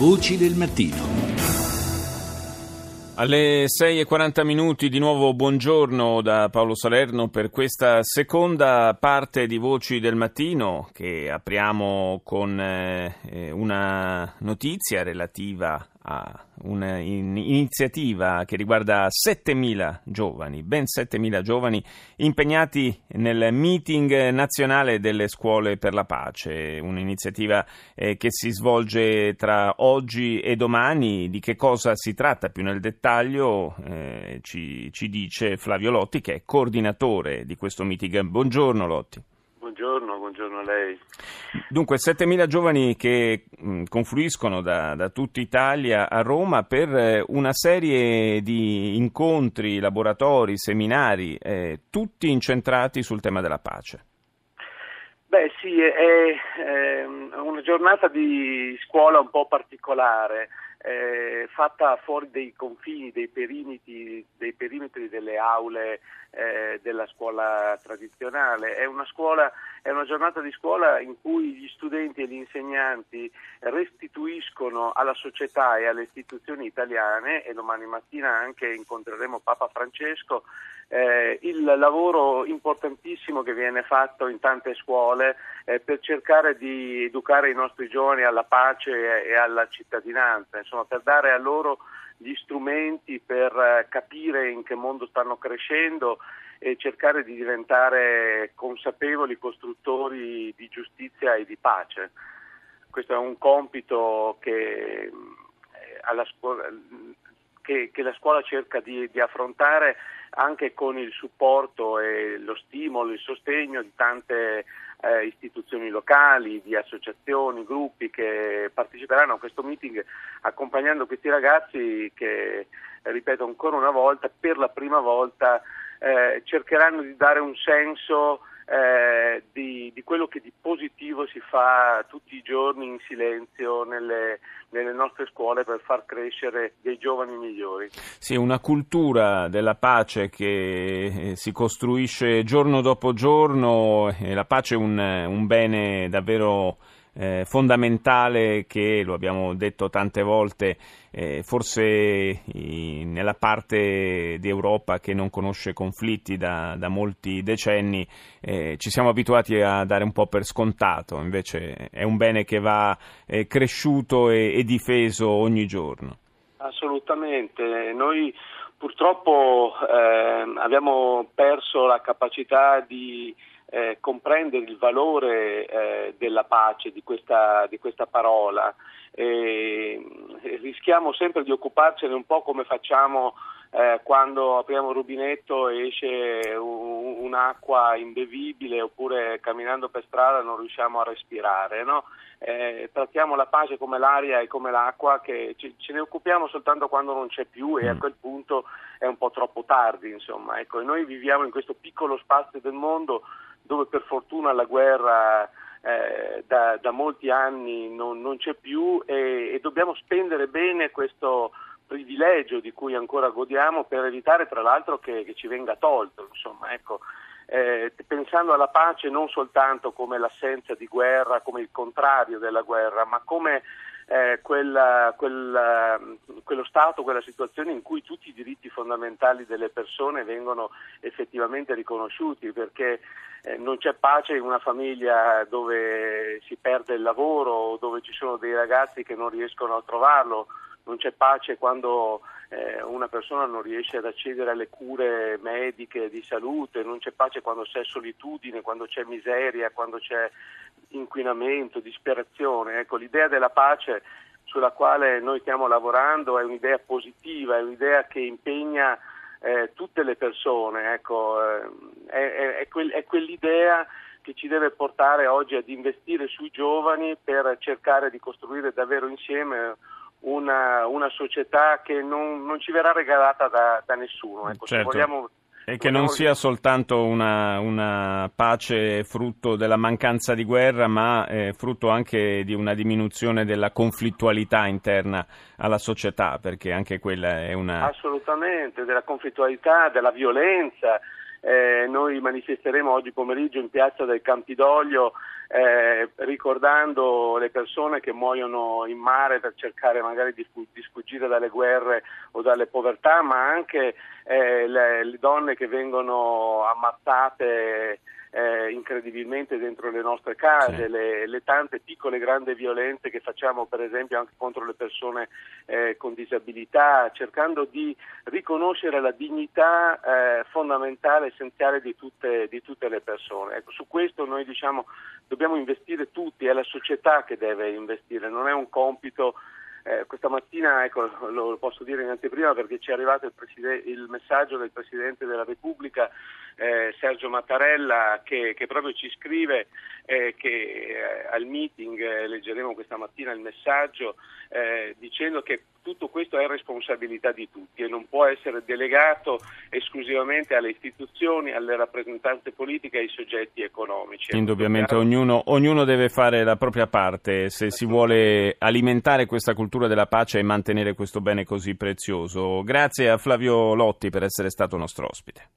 Voci del mattino. Alle 6.40 minuti di nuovo buongiorno da Paolo Salerno per questa seconda parte di Voci del Mattino che apriamo con eh, una notizia relativa a un'iniziativa che riguarda 7.000 giovani, ben 7.000 giovani impegnati nel meeting nazionale delle scuole per la pace, un'iniziativa eh, che si svolge tra oggi e domani. Di che cosa si tratta più nel dettaglio eh, ci, ci dice Flavio Lotti che è coordinatore di questo meeting. Buongiorno Lotti. Buongiorno, a lei. Dunque, 7.000 giovani che mh, confluiscono da, da tutta Italia a Roma per eh, una serie di incontri, laboratori, seminari, eh, tutti incentrati sul tema della pace. Beh sì, è, è una giornata di scuola un po' particolare eh, fatta fuori dei confini, dei perimetri, dei perimetri delle aule eh, della scuola tradizionale. È una, scuola, è una giornata di scuola in cui gli studenti e gli insegnanti restituiscono alla società e alle istituzioni italiane e domani mattina anche incontreremo Papa Francesco eh, il lavoro importantissimo che viene fatto in tante scuole eh, per cercare di educare i nostri giovani alla pace e alla cittadinanza, insomma, per dare a loro gli strumenti per eh, capire in che mondo stanno crescendo e cercare di diventare consapevoli costruttori di giustizia e di pace. Questo è un compito che, eh, scuola, che, che la scuola cerca di, di affrontare anche con il supporto e lo stimolo, il sostegno di tante eh, istituzioni locali, di associazioni, gruppi che parteciperanno a questo meeting accompagnando questi ragazzi che, ripeto ancora una volta, per la prima volta eh, cercheranno di dare un senso eh, di, di, quello che di positivo si fa tutti i giorni in silenzio nelle, nelle, nostre scuole per far crescere dei giovani migliori. Sì, una cultura della pace che eh, si costruisce giorno dopo giorno e la pace è un, un bene davvero eh, fondamentale che, lo abbiamo detto tante volte, eh, forse i, nella parte di Europa che non conosce conflitti da, da molti decenni eh, ci siamo abituati a dare un po' per scontato, invece è un bene che va eh, cresciuto e, e difeso ogni giorno. Assolutamente, noi purtroppo eh, abbiamo perso la capacità di eh, comprendere il valore eh, della pace, di questa, di questa parola. E, rischiamo sempre di occuparcene un po' come facciamo eh, quando apriamo il rubinetto e esce un, un'acqua imbevibile oppure camminando per strada non riusciamo a respirare. No? Eh, trattiamo la pace come l'aria e come l'acqua che ci, ce ne occupiamo soltanto quando non c'è più e a mm. quel punto è un po' troppo tardi. Insomma. Ecco, noi viviamo in questo piccolo spazio del mondo dove per fortuna la guerra eh, da, da, molti anni non, non c'è più e, e, dobbiamo spendere bene questo privilegio di cui ancora godiamo per evitare tra l'altro che, che ci venga tolto. Insomma, ecco, eh, pensando alla pace non soltanto come l'assenza di guerra, come il contrario della guerra, ma come eh, quella, quella, quello stato, quella situazione in cui tutti i diritti fondamentali delle persone vengono effettivamente riconosciuti, perché eh, non c'è pace in una famiglia dove si perde il lavoro, dove ci sono dei ragazzi che non riescono a trovarlo, non c'è pace quando eh, una persona non riesce ad accedere alle cure mediche di salute, non c'è pace quando c'è solitudine, quando c'è miseria, quando c'è inquinamento, disperazione. Ecco, l'idea della pace sulla quale noi stiamo lavorando è un'idea positiva, è un'idea che impegna eh, tutte le persone, ecco, eh, è, è, quel, è quell'idea che ci deve portare oggi ad investire sui giovani per cercare di costruire davvero insieme una, una società che non, non, ci verrà regalata da, da nessuno. Ecco, certo. vogliamo, e che non sia soltanto una, una, pace frutto della mancanza di guerra, ma eh, frutto anche di una diminuzione della conflittualità interna alla società, perché anche quella è una... Assolutamente, della conflittualità, della violenza. Eh, noi manifesteremo oggi pomeriggio in piazza del Campidoglio eh, ricordando le persone che muoiono in mare per cercare magari di, di sfuggire dalle guerre o dalle povertà, ma anche eh, le, le, donne che vengono ammazzate incredibilmente dentro le nostre case, sì. le, le, tante piccole e grandi violenze che facciamo per esempio anche contro le persone eh, con disabilità, cercando di riconoscere la dignità eh, fondamentale, essenziale di tutte, di tutte le persone. Ecco, su questo noi diciamo dobbiamo investire tutti, è la società che deve investire, non è un compito eh, questa mattina, ecco, lo posso dire in anteprima perché ci è arrivato il, preside- il messaggio del Presidente della Repubblica eh, Sergio Mattarella che, che, proprio ci scrive eh, che eh, al meeting, eh, leggeremo questa mattina il messaggio, eh, dicendo che tutto questo è responsabilità di tutti e non può essere delegato esclusivamente alle istituzioni, alle rappresentanze politiche e ai soggetti economici. Indubbiamente ognuno, ognuno, deve fare la propria parte se si vuole alimentare questa cultura della pace e mantenere questo bene così prezioso. Grazie a Flavio Lotti per essere stato nostro ospite.